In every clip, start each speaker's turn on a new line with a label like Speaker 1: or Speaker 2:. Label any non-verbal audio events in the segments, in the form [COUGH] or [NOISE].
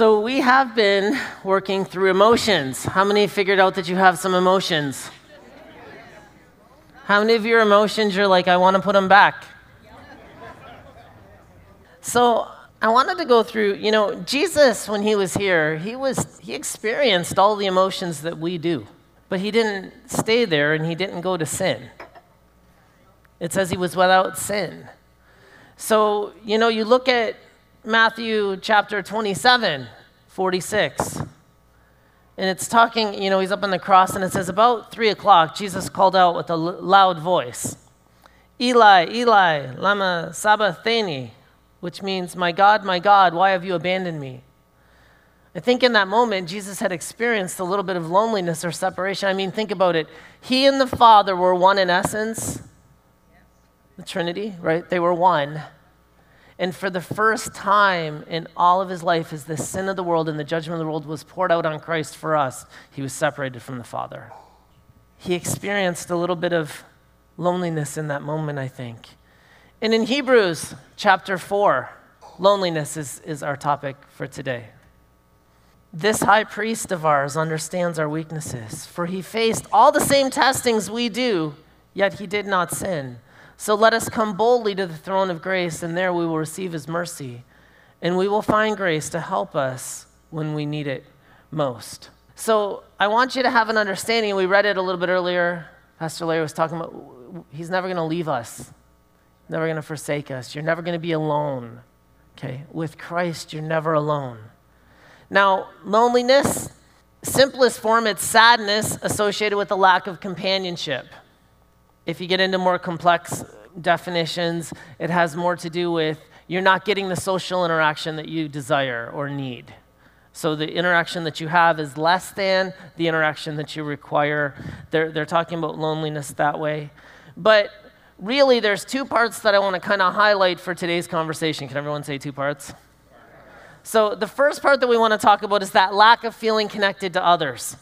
Speaker 1: So, we have been working through emotions. How many figured out that you have some emotions? How many of your emotions you're like, I want to put them back? So, I wanted to go through, you know, Jesus, when he was here, he, was, he experienced all the emotions that we do, but he didn't stay there and he didn't go to sin. It says he was without sin. So, you know, you look at Matthew chapter 27, 46, and it's talking, you know, he's up on the cross, and it says, About three o'clock, Jesus called out with a loud voice, Eli, Eli, Lama Sabachthani which means, My God, my God, why have you abandoned me? I think in that moment, Jesus had experienced a little bit of loneliness or separation. I mean, think about it. He and the Father were one in essence, the Trinity, right? They were one. And for the first time in all of his life, as the sin of the world and the judgment of the world was poured out on Christ for us, he was separated from the Father. He experienced a little bit of loneliness in that moment, I think. And in Hebrews chapter 4, loneliness is, is our topic for today. This high priest of ours understands our weaknesses, for he faced all the same testings we do, yet he did not sin. So let us come boldly to the throne of grace, and there we will receive his mercy, and we will find grace to help us when we need it most. So I want you to have an understanding. We read it a little bit earlier. Pastor Larry was talking about he's never going to leave us never going to forsake us. You're never going to be alone. Okay? With Christ, you're never alone. Now, loneliness, simplest form, it's sadness associated with a lack of companionship. If you get into more complex definitions, it has more to do with you're not getting the social interaction that you desire or need. So the interaction that you have is less than the interaction that you require. They're, they're talking about loneliness that way. But really, there's two parts that I want to kind of highlight for today's conversation. Can everyone say two parts? So, the first part that we want to talk about is that lack of feeling connected to others.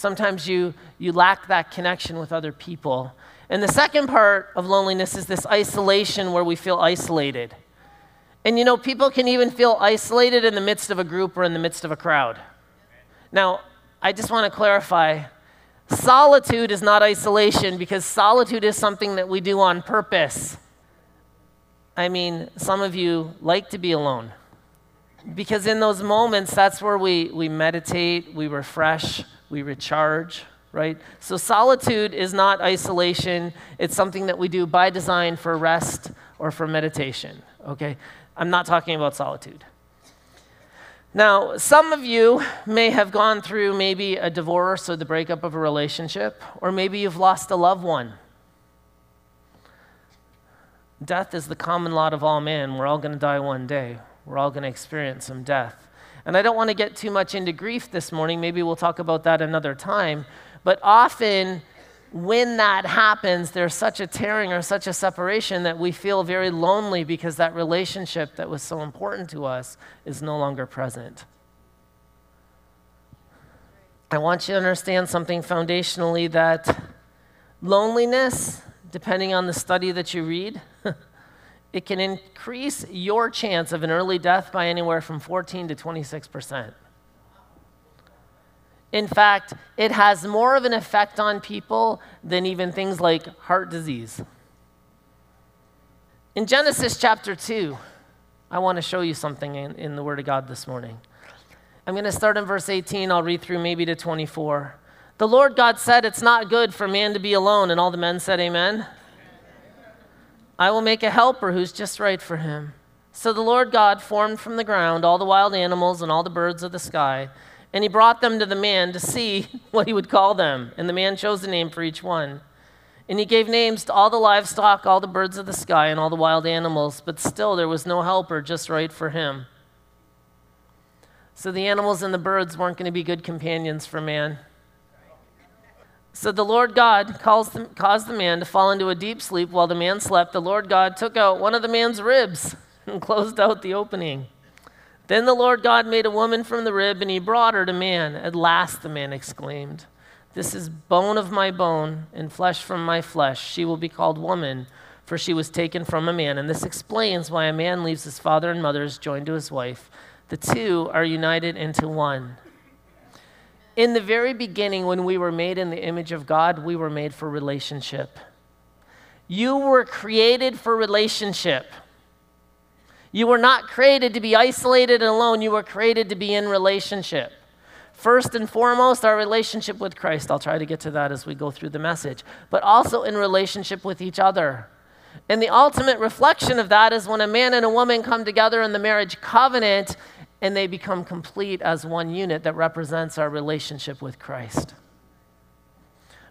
Speaker 1: Sometimes you, you lack that connection with other people. And the second part of loneliness is this isolation where we feel isolated. And you know, people can even feel isolated in the midst of a group or in the midst of a crowd. Now, I just want to clarify Solitude is not isolation because solitude is something that we do on purpose. I mean, some of you like to be alone because in those moments, that's where we, we meditate, we refresh, we recharge, right? So, solitude is not isolation, it's something that we do by design for rest or for meditation, okay? I'm not talking about solitude. Now, some of you may have gone through maybe a divorce or the breakup of a relationship, or maybe you've lost a loved one. Death is the common lot of all men. We're all going to die one day. We're all going to experience some death. And I don't want to get too much into grief this morning. Maybe we'll talk about that another time. But often, when that happens, there's such a tearing or such a separation that we feel very lonely because that relationship that was so important to us is no longer present. I want you to understand something foundationally that loneliness, depending on the study that you read, it can increase your chance of an early death by anywhere from 14 to 26 percent. In fact, it has more of an effect on people than even things like heart disease. In Genesis chapter 2, I want to show you something in, in the Word of God this morning. I'm going to start in verse 18. I'll read through maybe to 24. The Lord God said, It's not good for man to be alone. And all the men said, Amen. I will make a helper who's just right for him. So the Lord God formed from the ground all the wild animals and all the birds of the sky and he brought them to the man to see [LAUGHS] what he would call them. And the man chose a name for each one. And he gave names to all the livestock, all the birds of the sky, and all the wild animals, but still there was no helper just right for him. So the animals and the birds weren't going to be good companions for man. So the Lord God the, caused the man to fall into a deep sleep while the man slept. The Lord God took out one of the man's ribs [LAUGHS] and closed out the opening. Then the Lord God made a woman from the rib, and he brought her to man. At last the man exclaimed, This is bone of my bone and flesh from my flesh. She will be called woman, for she was taken from a man. And this explains why a man leaves his father and mother is joined to his wife. The two are united into one. In the very beginning, when we were made in the image of God, we were made for relationship. You were created for relationship. You were not created to be isolated and alone, you were created to be in relationship. First and foremost, our relationship with Christ. I'll try to get to that as we go through the message, but also in relationship with each other. And the ultimate reflection of that is when a man and a woman come together in the marriage covenant and they become complete as one unit that represents our relationship with Christ.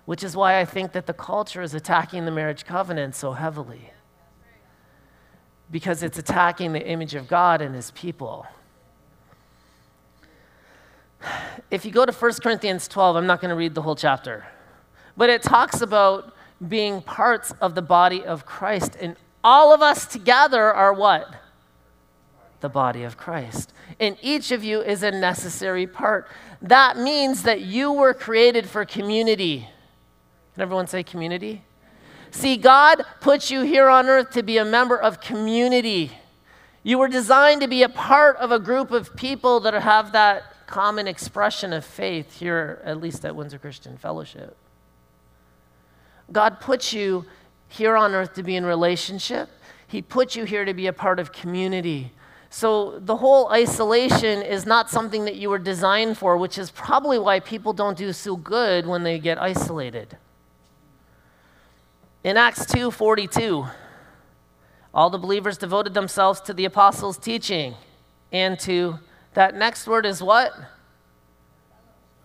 Speaker 1: Which is why I think that the culture is attacking the marriage covenant so heavily because it's attacking the image of God and his people. If you go to 1 Corinthians 12, I'm not going to read the whole chapter, but it talks about being parts of the body of Christ. And all of us together are what? The body of Christ. And each of you is a necessary part. That means that you were created for community. Can everyone say community? See, God put you here on earth to be a member of community. You were designed to be a part of a group of people that have that common expression of faith here, at least at Windsor Christian Fellowship. God put you here on earth to be in relationship, He put you here to be a part of community. So the whole isolation is not something that you were designed for, which is probably why people don't do so good when they get isolated. In Acts 2:42, all the believers devoted themselves to the apostles' teaching and to that next word is what?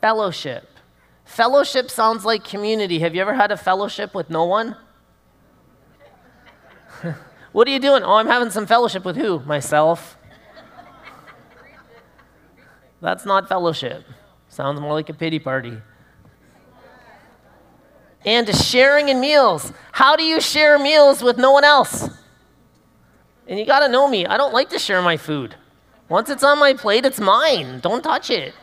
Speaker 1: Fellowship. Fellowship sounds like community. Have you ever had a fellowship with no one? [LAUGHS] what are you doing? Oh, I'm having some fellowship with who? Myself. That's not fellowship. Sounds more like a pity party and to sharing in meals. How do you share meals with no one else? And you got to know me, I don't like to share my food. Once it's on my plate, it's mine. Don't touch it.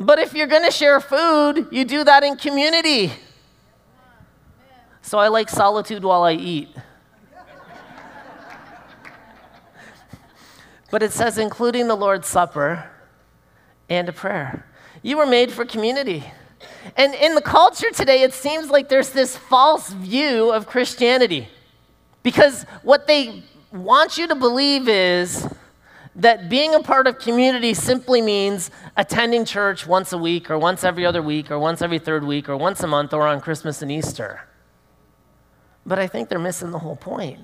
Speaker 1: But if you're going to share food, you do that in community. So I like solitude while I eat. but it says, including the Lord's Supper and a prayer. You were made for community. And in the culture today, it seems like there's this false view of Christianity. Because what they want you to believe is that being a part of community simply means attending church once a week, or once every other week, or once every third week, or once a month, or on Christmas and Easter. But I think they're missing the whole point.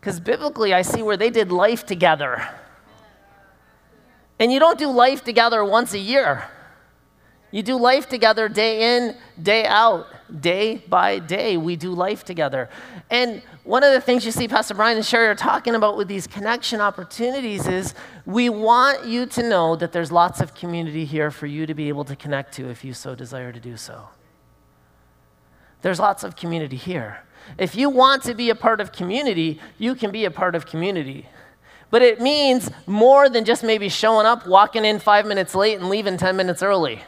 Speaker 1: Because biblically, I see where they did life together. And you don't do life together once a year. You do life together day in, day out, day by day. We do life together. And one of the things you see Pastor Brian and Sherry are talking about with these connection opportunities is we want you to know that there's lots of community here for you to be able to connect to if you so desire to do so. There's lots of community here. If you want to be a part of community, you can be a part of community but it means more than just maybe showing up, walking in five minutes late, and leaving 10 minutes early.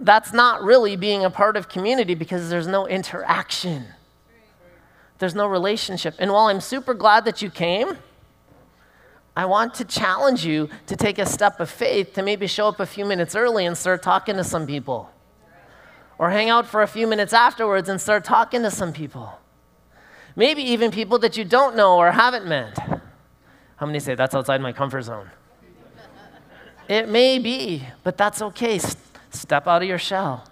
Speaker 1: That's not really being a part of community because there's no interaction, there's no relationship. And while I'm super glad that you came, I want to challenge you to take a step of faith to maybe show up a few minutes early and start talking to some people. Or hang out for a few minutes afterwards and start talking to some people. Maybe even people that you don't know or haven't met. How many say that's outside my comfort zone? it may be, but that's okay. Step out of your shell.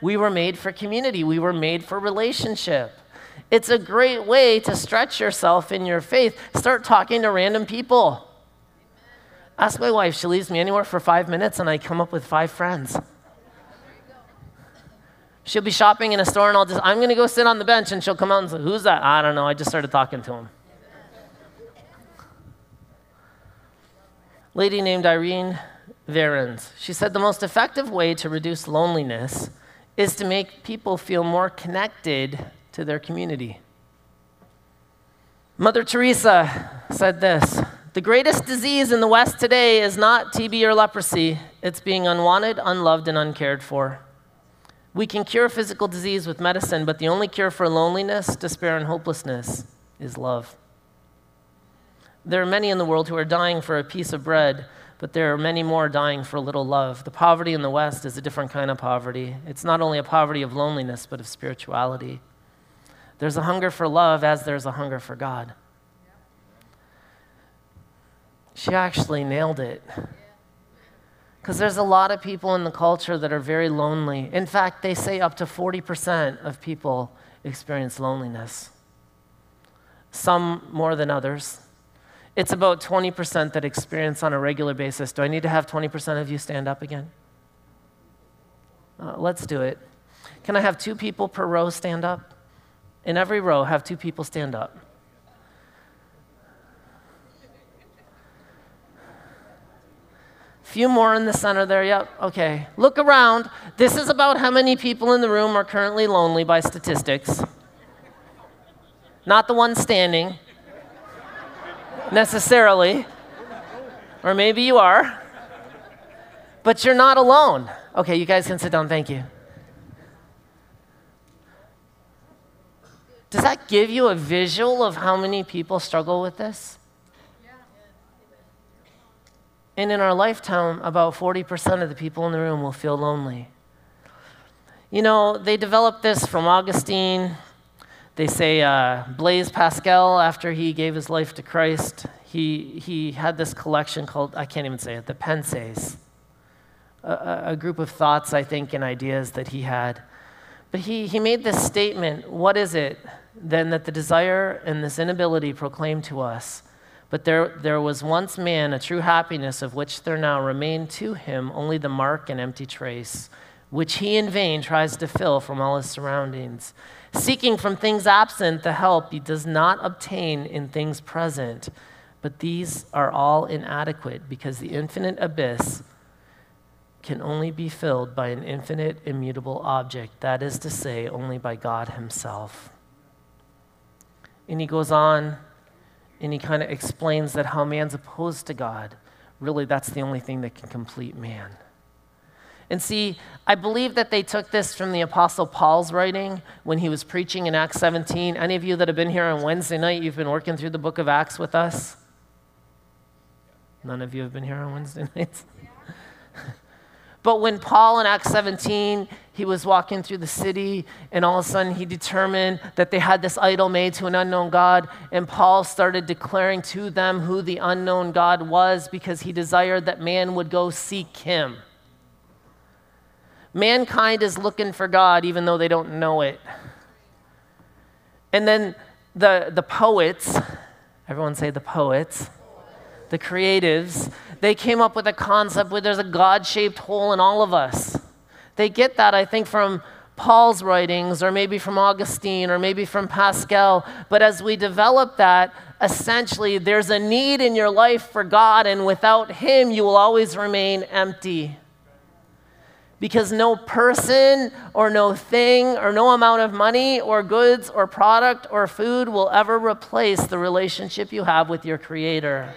Speaker 1: We were made for community, we were made for relationship. It's a great way to stretch yourself in your faith. Start talking to random people. Ask my wife, she leaves me anywhere for five minutes and I come up with five friends. She'll be shopping in a store and I'll just, I'm going to go sit on the bench and she'll come out and say, Who's that? I don't know. I just started talking to him. Lady named Irene Verens. She said the most effective way to reduce loneliness is to make people feel more connected to their community. Mother Teresa said this The greatest disease in the West today is not TB or leprosy, it's being unwanted, unloved, and uncared for. We can cure physical disease with medicine, but the only cure for loneliness, despair, and hopelessness is love. There are many in the world who are dying for a piece of bread, but there are many more dying for a little love. The poverty in the West is a different kind of poverty. It's not only a poverty of loneliness, but of spirituality. There's a hunger for love as there's a hunger for God. She actually nailed it. Because there's a lot of people in the culture that are very lonely. In fact, they say up to 40% of people experience loneliness, some more than others. It's about 20% that experience on a regular basis. Do I need to have 20% of you stand up again? Uh, let's do it. Can I have two people per row stand up? In every row, have two people stand up. Few more in the center there. Yep. Okay. Look around. This is about how many people in the room are currently lonely by statistics. Not the one standing necessarily. Or maybe you are. But you're not alone. Okay, you guys can sit down. Thank you. Does that give you a visual of how many people struggle with this? And in our lifetime, about 40% of the people in the room will feel lonely. You know, they developed this from Augustine. They say uh, Blaise Pascal, after he gave his life to Christ, he, he had this collection called, I can't even say it, the Pensées, a, a group of thoughts, I think, and ideas that he had. But he, he made this statement What is it then that the desire and this inability proclaim to us? But there, there was once man a true happiness of which there now remained to him only the mark and empty trace, which he in vain tries to fill from all his surroundings. Seeking from things absent the help he does not obtain in things present, but these are all inadequate because the infinite abyss can only be filled by an infinite, immutable object, that is to say, only by God Himself. And he goes on and he kind of explains that how man's opposed to God, really, that's the only thing that can complete man. And see, I believe that they took this from the Apostle Paul's writing when he was preaching in Acts 17. Any of you that have been here on Wednesday night, you've been working through the book of Acts with us? None of you have been here on Wednesday [LAUGHS] nights? [LAUGHS] But when Paul in Acts 17, he was walking through the city, and all of a sudden he determined that they had this idol made to an unknown God, and Paul started declaring to them who the unknown God was because he desired that man would go seek him. Mankind is looking for God even though they don't know it. And then the, the poets, everyone say the poets, the creatives, they came up with a concept where there's a God shaped hole in all of us. They get that, I think, from Paul's writings, or maybe from Augustine, or maybe from Pascal. But as we develop that, essentially, there's a need in your life for God, and without Him, you will always remain empty. Because no person, or no thing, or no amount of money, or goods, or product, or food will ever replace the relationship you have with your Creator.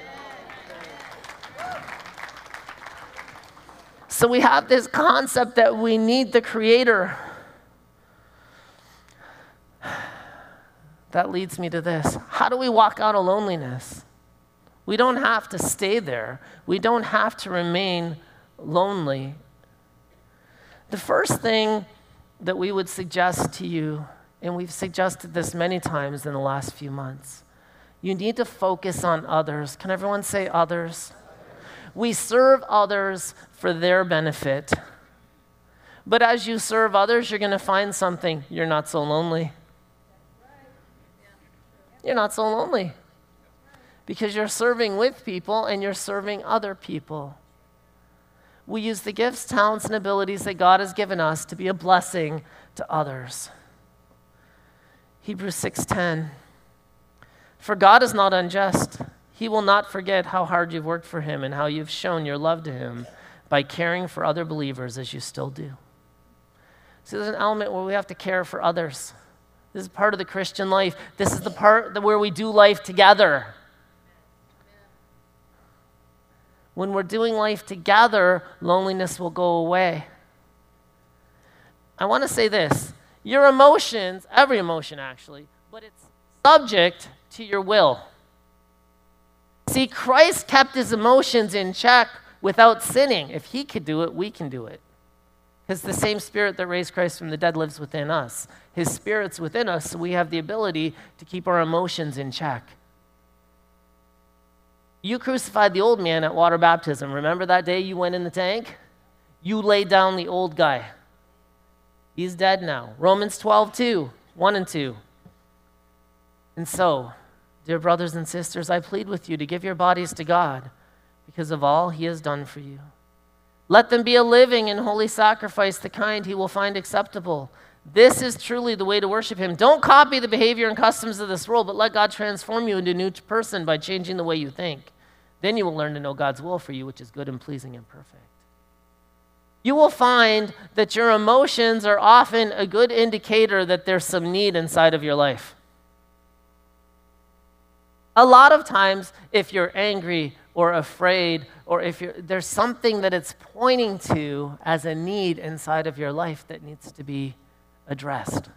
Speaker 1: So we have this concept that we need the Creator. That leads me to this How do we walk out of loneliness? We don't have to stay there, we don't have to remain lonely. The first thing that we would suggest to you, and we've suggested this many times in the last few months, you need to focus on others. Can everyone say others? We serve others for their benefit. But as you serve others, you're going to find something. You're not so lonely. You're not so lonely because you're serving with people and you're serving other people. We use the gifts, talents, and abilities that God has given us to be a blessing to others. Hebrews 6:10 For God is not unjust He will not forget how hard you've worked for him and how you've shown your love to him by caring for other believers as you still do. See, there's an element where we have to care for others. This is part of the Christian life. This is the part where we do life together. When we're doing life together, loneliness will go away. I want to say this your emotions, every emotion actually, but it's subject to your will. See, Christ kept his emotions in check without sinning. If he could do it, we can do it. Because the same spirit that raised Christ from the dead lives within us. His spirit's within us, so we have the ability to keep our emotions in check. You crucified the old man at water baptism. Remember that day you went in the tank? You laid down the old guy. He's dead now. Romans 12, 2, 1 and 2. And so, dear brothers and sisters, I plead with you to give your bodies to God because of all he has done for you. Let them be a living and holy sacrifice, the kind he will find acceptable. This is truly the way to worship him. Don't copy the behavior and customs of this world, but let God transform you into a new person by changing the way you think. Then you will learn to know God's will for you, which is good and pleasing and perfect. You will find that your emotions are often a good indicator that there's some need inside of your life. A lot of times, if you're angry or afraid, or if there's something that it's pointing to as a need inside of your life that needs to be addressed.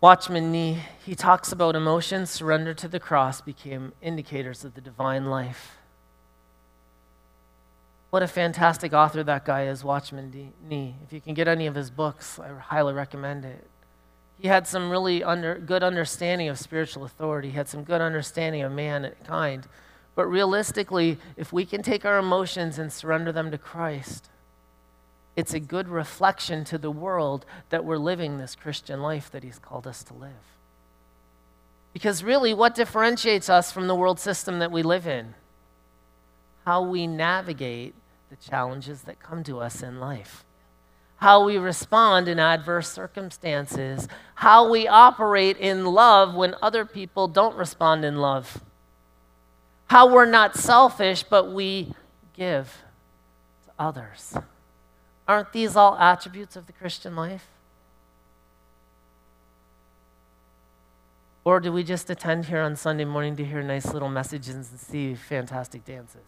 Speaker 1: Watchman Nee, he talks about emotions surrendered to the cross became indicators of the divine life. What a fantastic author that guy is, Watchman Nee. If you can get any of his books, I highly recommend it. He had some really under, good understanding of spiritual authority, he had some good understanding of mankind. But realistically, if we can take our emotions and surrender them to Christ, it's a good reflection to the world that we're living this Christian life that He's called us to live. Because really, what differentiates us from the world system that we live in? How we navigate the challenges that come to us in life, how we respond in adverse circumstances, how we operate in love when other people don't respond in love, how we're not selfish, but we give to others. Aren't these all attributes of the Christian life? Or do we just attend here on Sunday morning to hear nice little messages and see fantastic dances?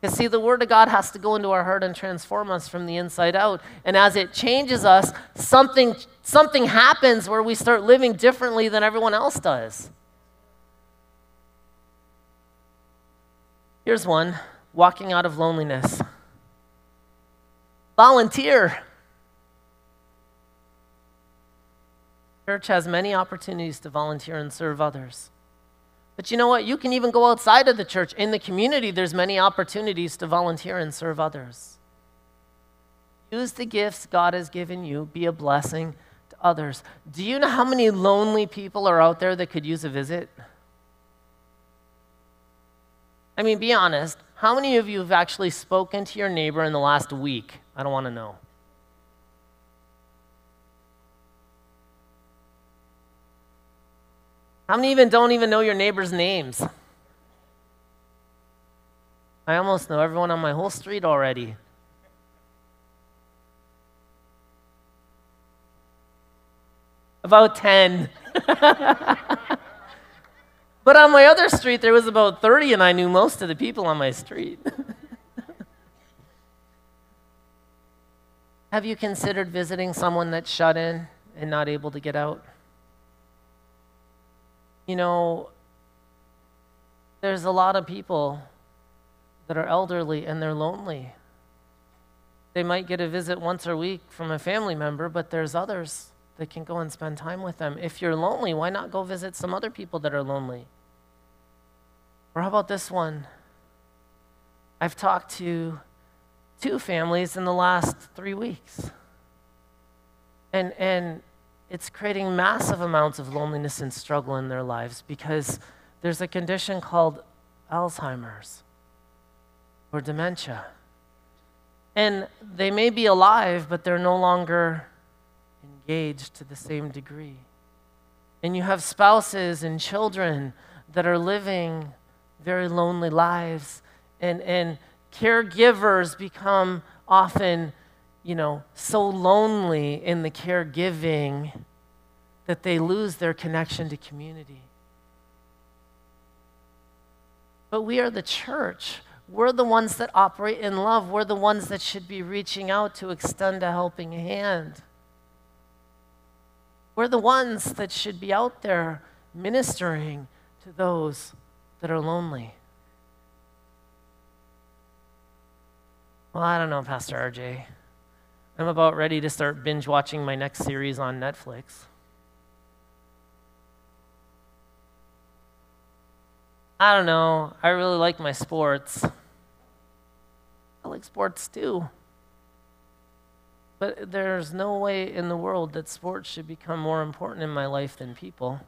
Speaker 1: Because, see, the Word of God has to go into our heart and transform us from the inside out. And as it changes us, something, something happens where we start living differently than everyone else does. Here's one walking out of loneliness. Volunteer. Church has many opportunities to volunteer and serve others. But you know what? You can even go outside of the church. In the community, there's many opportunities to volunteer and serve others. Use the gifts God has given you, be a blessing to others. Do you know how many lonely people are out there that could use a visit? I mean, be honest. How many of you have actually spoken to your neighbor in the last week? I don't want to know. How many even don't even know your neighbor's names? I almost know everyone on my whole street already. About 10. [LAUGHS] But on my other street, there was about 30, and I knew most of the people on my street. [LAUGHS] Have you considered visiting someone that's shut in and not able to get out? You know, there's a lot of people that are elderly and they're lonely. They might get a visit once a week from a family member, but there's others that can go and spend time with them. If you're lonely, why not go visit some other people that are lonely? Or how about this one? I've talked to two families in the last three weeks. And, and it's creating massive amounts of loneliness and struggle in their lives because there's a condition called Alzheimer's or dementia. And they may be alive, but they're no longer engaged to the same degree. And you have spouses and children that are living very lonely lives. And, and caregivers become often, you know, so lonely in the caregiving that they lose their connection to community. But we are the church. We're the ones that operate in love. We're the ones that should be reaching out to extend a helping hand. We're the ones that should be out there ministering to those that are lonely. Well, I don't know, Pastor RJ. I'm about ready to start binge watching my next series on Netflix. I don't know. I really like my sports. I like sports too. But there's no way in the world that sports should become more important in my life than people.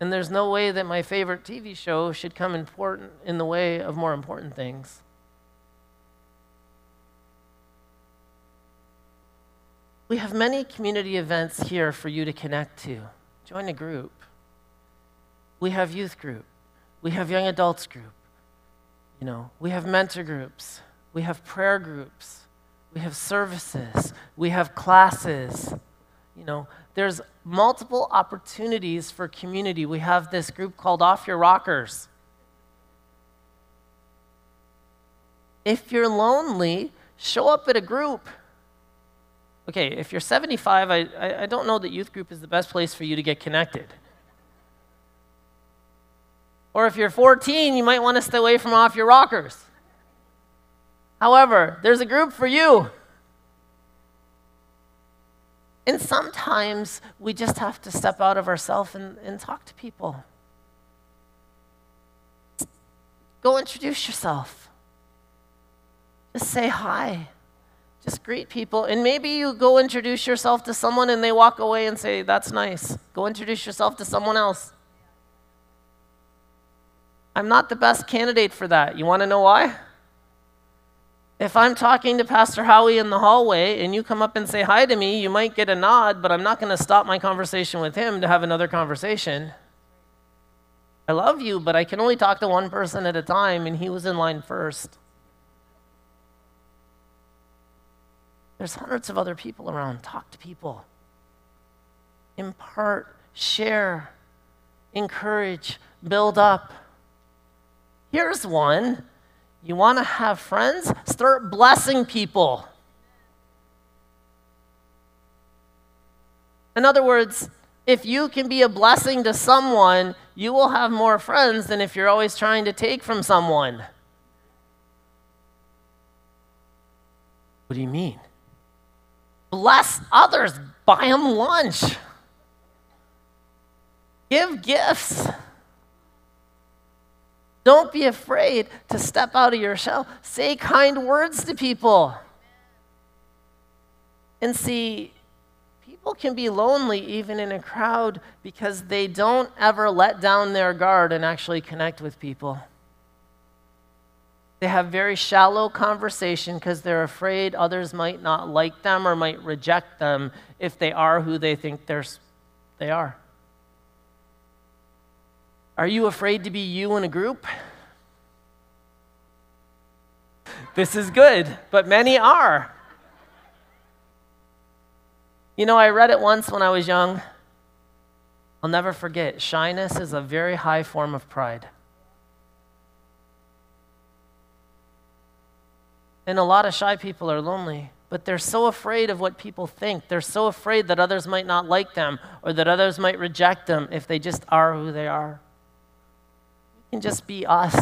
Speaker 1: And there's no way that my favorite TV show should come important in the way of more important things. We have many community events here for you to connect to. Join a group. We have youth group. We have young adults group. You know, we have mentor groups. We have prayer groups. We have services. We have classes. You know, there's multiple opportunities for community. We have this group called Off Your Rockers. If you're lonely, show up at a group. Okay, if you're 75, I, I, I don't know that youth group is the best place for you to get connected. Or if you're 14, you might want to stay away from off your rockers. However, there's a group for you. And sometimes we just have to step out of ourselves and, and talk to people. Go introduce yourself. Just say hi. Just greet people. And maybe you go introduce yourself to someone and they walk away and say, That's nice. Go introduce yourself to someone else. I'm not the best candidate for that. You want to know why? If I'm talking to Pastor Howie in the hallway and you come up and say hi to me, you might get a nod, but I'm not going to stop my conversation with him to have another conversation. I love you, but I can only talk to one person at a time, and he was in line first. There's hundreds of other people around. Talk to people. Impart, share, encourage, build up. Here's one. You want to have friends? Start blessing people. In other words, if you can be a blessing to someone, you will have more friends than if you're always trying to take from someone. What do you mean? Bless others, buy them lunch, give gifts. Don't be afraid to step out of your shell. Say kind words to people. And see, people can be lonely even in a crowd because they don't ever let down their guard and actually connect with people. They have very shallow conversation because they're afraid others might not like them or might reject them if they are who they think they're, they are. Are you afraid to be you in a group? This is good, but many are. You know, I read it once when I was young. I'll never forget. Shyness is a very high form of pride. And a lot of shy people are lonely but they're so afraid of what people think. They're so afraid that others might not like them or that others might reject them if they just are who they are. Can just be us.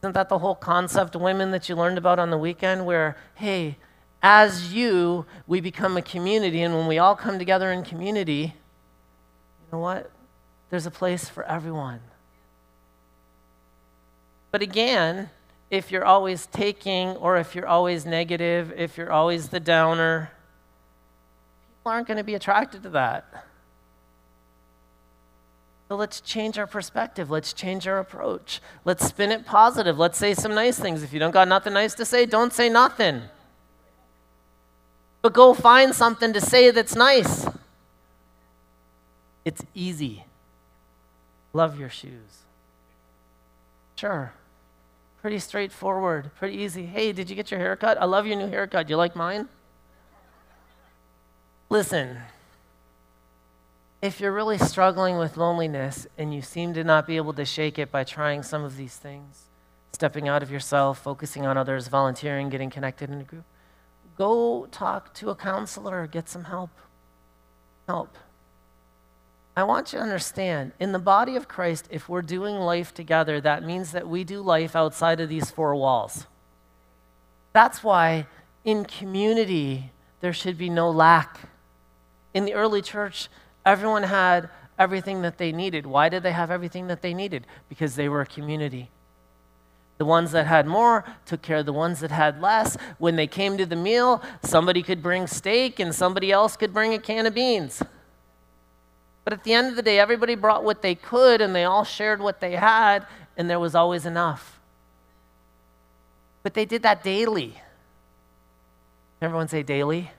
Speaker 1: Isn't that the whole concept, women, that you learned about on the weekend? Where, hey, as you, we become a community, and when we all come together in community, you know what? There's a place for everyone. But again, if you're always taking or if you're always negative, if you're always the downer, people aren't going to be attracted to that. So let's change our perspective. Let's change our approach. Let's spin it positive. Let's say some nice things. If you don't got nothing nice to say, don't say nothing. but go find something to say that's nice. It's easy. Love your shoes. Sure. Pretty straightforward, pretty easy. Hey, did you get your haircut? I love your new haircut. You like mine? Listen, if you're really struggling with loneliness and you seem to not be able to shake it by trying some of these things, stepping out of yourself, focusing on others, volunteering, getting connected in a group, go talk to a counselor, get some help. Help. I want you to understand in the body of Christ, if we're doing life together, that means that we do life outside of these four walls. That's why in community, there should be no lack. In the early church, everyone had everything that they needed. Why did they have everything that they needed? Because they were a community. The ones that had more took care of the ones that had less. When they came to the meal, somebody could bring steak and somebody else could bring a can of beans. But at the end of the day, everybody brought what they could and they all shared what they had, and there was always enough. But they did that daily. Everyone say daily?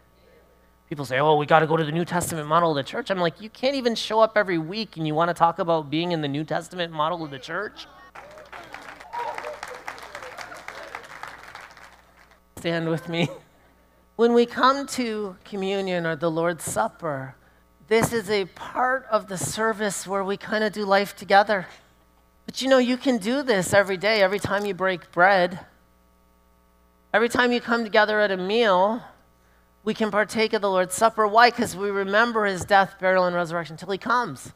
Speaker 1: People say, oh, we got to go to the New Testament model of the church. I'm like, you can't even show up every week and you want to talk about being in the New Testament model of the church? Stand with me. When we come to communion or the Lord's Supper, this is a part of the service where we kind of do life together. But you know, you can do this every day, every time you break bread. Every time you come together at a meal, we can partake of the Lord's Supper. Why? Because we remember his death, burial, and resurrection until he comes.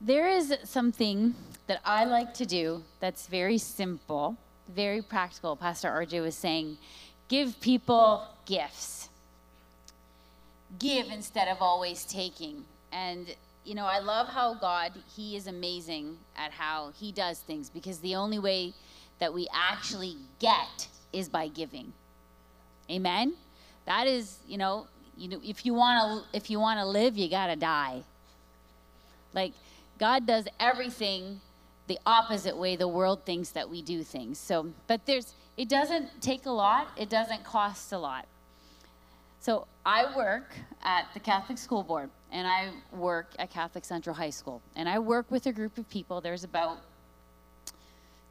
Speaker 2: There is something that I like to do that's very simple, very practical. Pastor RJ was saying, give people gifts. Give instead of always taking. And, you know, I love how God, He is amazing at how He does things because the only way that we actually get is by giving. Amen? That is, you know, you know if you want to if you want to live, you got to die. Like God does everything the opposite way the world thinks that we do things. So, but there's it doesn't take a lot, it doesn't cost a lot. So I work at the Catholic School Board and I work at Catholic Central High School. And I work with a group of people. There's about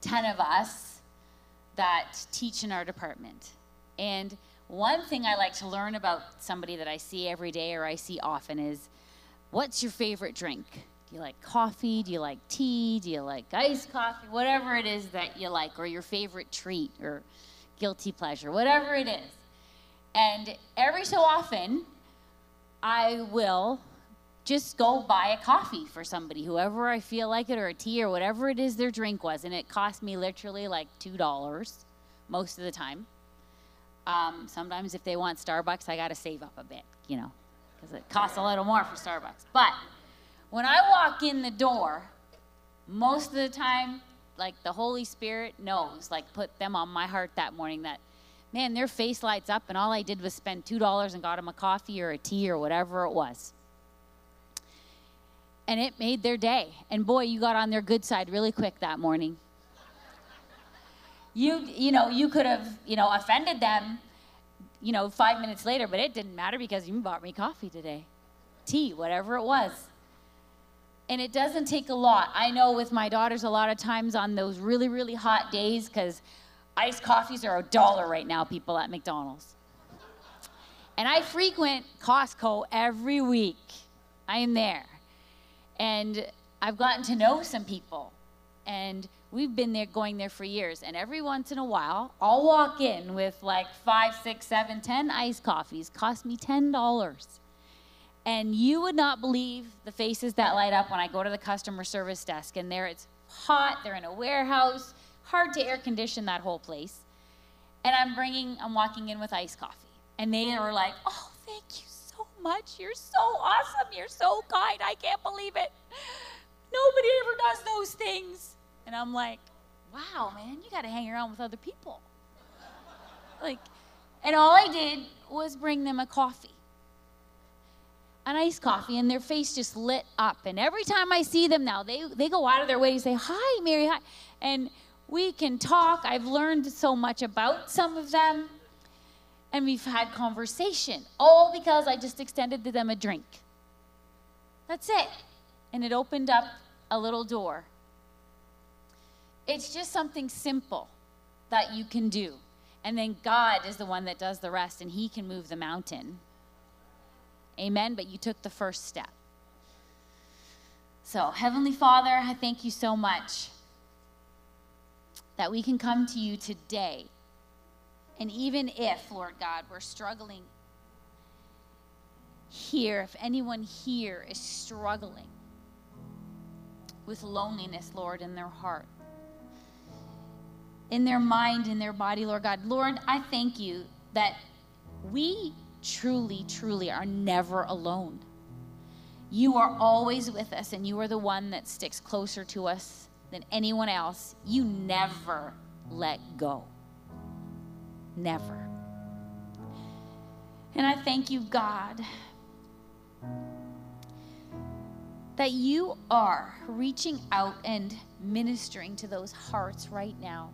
Speaker 2: 10 of us that teach in our department. And one thing I like to learn about somebody that I see every day or I see often is what's your favorite drink? Do you like coffee? Do you like tea? Do you like iced coffee? Whatever it is that you like, or your favorite treat or guilty pleasure, whatever it is. And every so often, I will just go buy a coffee for somebody, whoever I feel like it, or a tea, or whatever it is their drink was. And it cost me literally like $2 most of the time. Um, sometimes if they want Starbucks, I got to save up a bit, you know, because it costs a little more for Starbucks. But when I walk in the door, most of the time, like the Holy Spirit knows, like put them on my heart that morning that, man, their face lights up, and all I did was spend $2 and got them a coffee or a tea or whatever it was and it made their day. And boy, you got on their good side really quick that morning. You, you know, you could have, you know, offended them, you know, five minutes later, but it didn't matter because you bought me coffee today, tea, whatever it was. And it doesn't take a lot. I know with my daughters, a lot of times on those really, really hot days, because iced coffees are a dollar right now, people at McDonald's. And I frequent Costco every week. I am there. And I've gotten to know some people. And we've been there going there for years. And every once in a while, I'll walk in with like five, six, seven, ten iced coffees. Cost me ten dollars. And you would not believe the faces that light up when I go to the customer service desk. And there it's hot, they're in a warehouse, hard to air condition that whole place. And I'm bringing, I'm walking in with iced coffee. And they are like, oh, thank you much. You're so awesome. You're so kind. I can't believe it. Nobody ever does those things. And I'm like, wow, man, you got to hang around with other people. Like, and all I did was bring them a coffee, an iced coffee, and their face just lit up. And every time I see them now, they, they go out of their way to say, hi, Mary, hi. And We can talk. I've learned so much about some of them. And we've had conversation, all because I just extended to them a drink. That's it. And it opened up a little door. It's just something simple that you can do. And then God is the one that does the rest, and He can move the mountain. Amen. But you took the first step. So, Heavenly Father, I thank you so much that we can come to you today. And even if, Lord God, we're struggling here, if anyone here is struggling with loneliness, Lord, in their heart, in their mind, in their body, Lord God, Lord, I thank you that we truly, truly are never alone. You are always with us, and you are the one that sticks closer to us than anyone else. You never let go. Never. And I thank you, God, that you are reaching out and ministering to those hearts right now.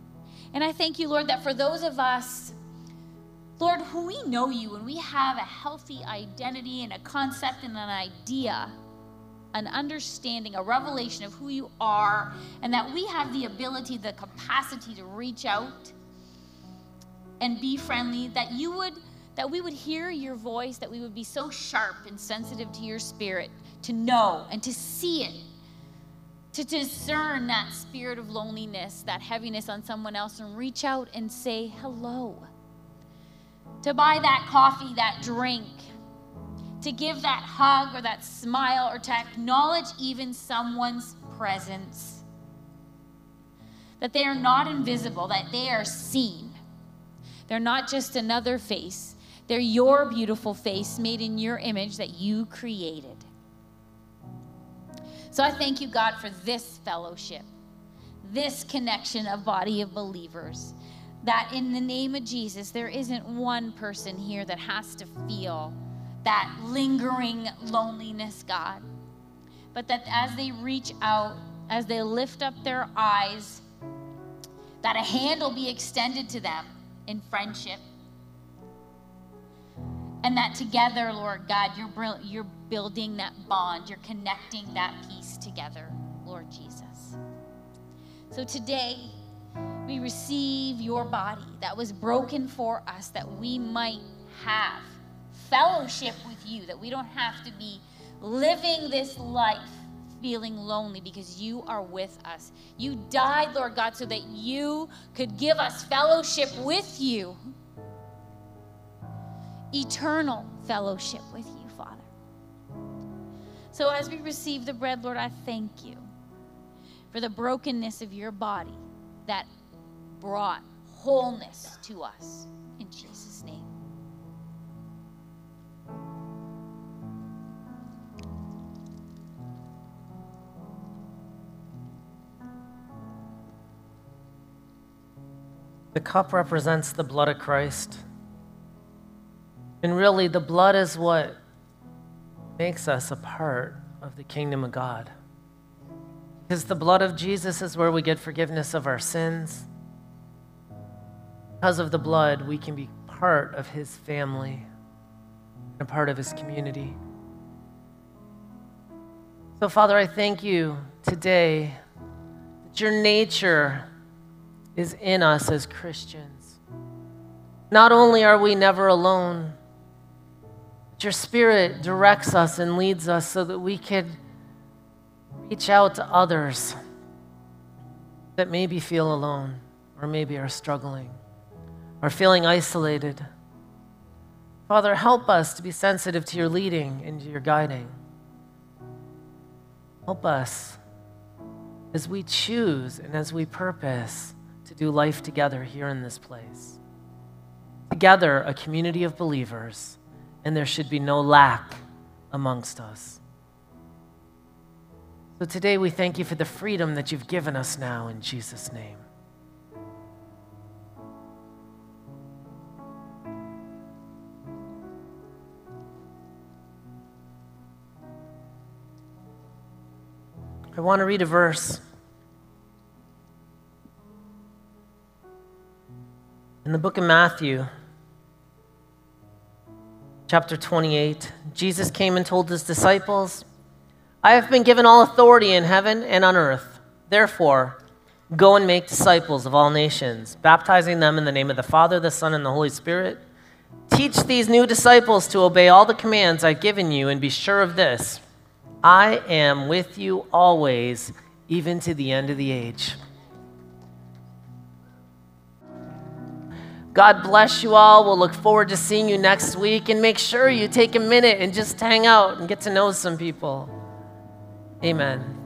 Speaker 2: And I thank you, Lord, that for those of us, Lord, who we know you and we have a healthy identity and a concept and an idea, an understanding, a revelation of who you are, and that we have the ability, the capacity to reach out and be friendly, that you would that we would hear your voice, that we would be so sharp and sensitive to your spirit to know and to see it to discern that spirit of loneliness, that heaviness on someone else, and reach out and say hello. To buy that coffee, that drink, to give that hug or that smile, or to acknowledge even someone's presence. That they are not invisible, that they are seen. They're not just another face, they're your beautiful face made in your image that you created. So I thank you, God, for this fellowship, this connection of body of believers. That in the name of Jesus, there isn't one person here that has to feel that lingering loneliness, God. But that as they reach out, as they lift up their eyes, that a hand will be extended to them in friendship, and that together, Lord God, you're, you're building that bond, you're connecting that piece together, Lord Jesus. So today, we receive your body that was broken for us that we might have fellowship with you, that we don't have to be living this life feeling lonely because you are with us. You died, Lord God, so that you could give us fellowship with you eternal fellowship with you, Father. So as we receive the bread, Lord, I thank you for the brokenness of your body that brought wholeness to us.
Speaker 1: The cup represents the blood of Christ. And really, the blood is what makes us a part of the kingdom of God. Because the blood of Jesus is where we get forgiveness of our sins. Because of the blood, we can be part of his family and a part of his community. So, Father, I thank you today that your nature is in us as Christians. Not only are we never alone, but your Spirit directs us and leads us so that we can reach out to others that maybe feel alone or maybe are struggling or feeling isolated. Father, help us to be sensitive to your leading and your guiding. Help us as we choose and as we purpose do life together here in this place. Together, a community of believers and there should be no lack amongst us. So today we thank you for the freedom that you've given us now in Jesus' name. I want to read a verse. In the book of Matthew, chapter 28, Jesus came and told his disciples, I have been given all authority in heaven and on earth. Therefore, go and make disciples of all nations, baptizing them in the name of the Father, the Son, and the Holy Spirit. Teach these new disciples to obey all the commands I've given you, and be sure of this I am with you always, even to the end of the age. God bless you all. We'll look forward to seeing you next week. And make sure you take a minute and just hang out and get to know some people. Amen.